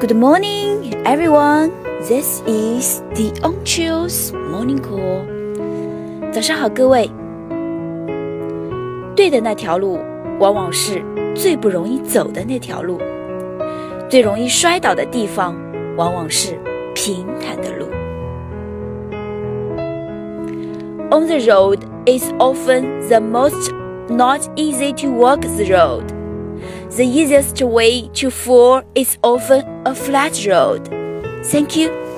Good morning, everyone. This is the On Chills Morning Call. 早上好，各位。对的那条路，往往是最不容易走的那条路；最容易摔倒的地方，往往是平坦的路。On the road is often the most not easy to walk the road. The easiest way to fall is often a flat road. Thank you.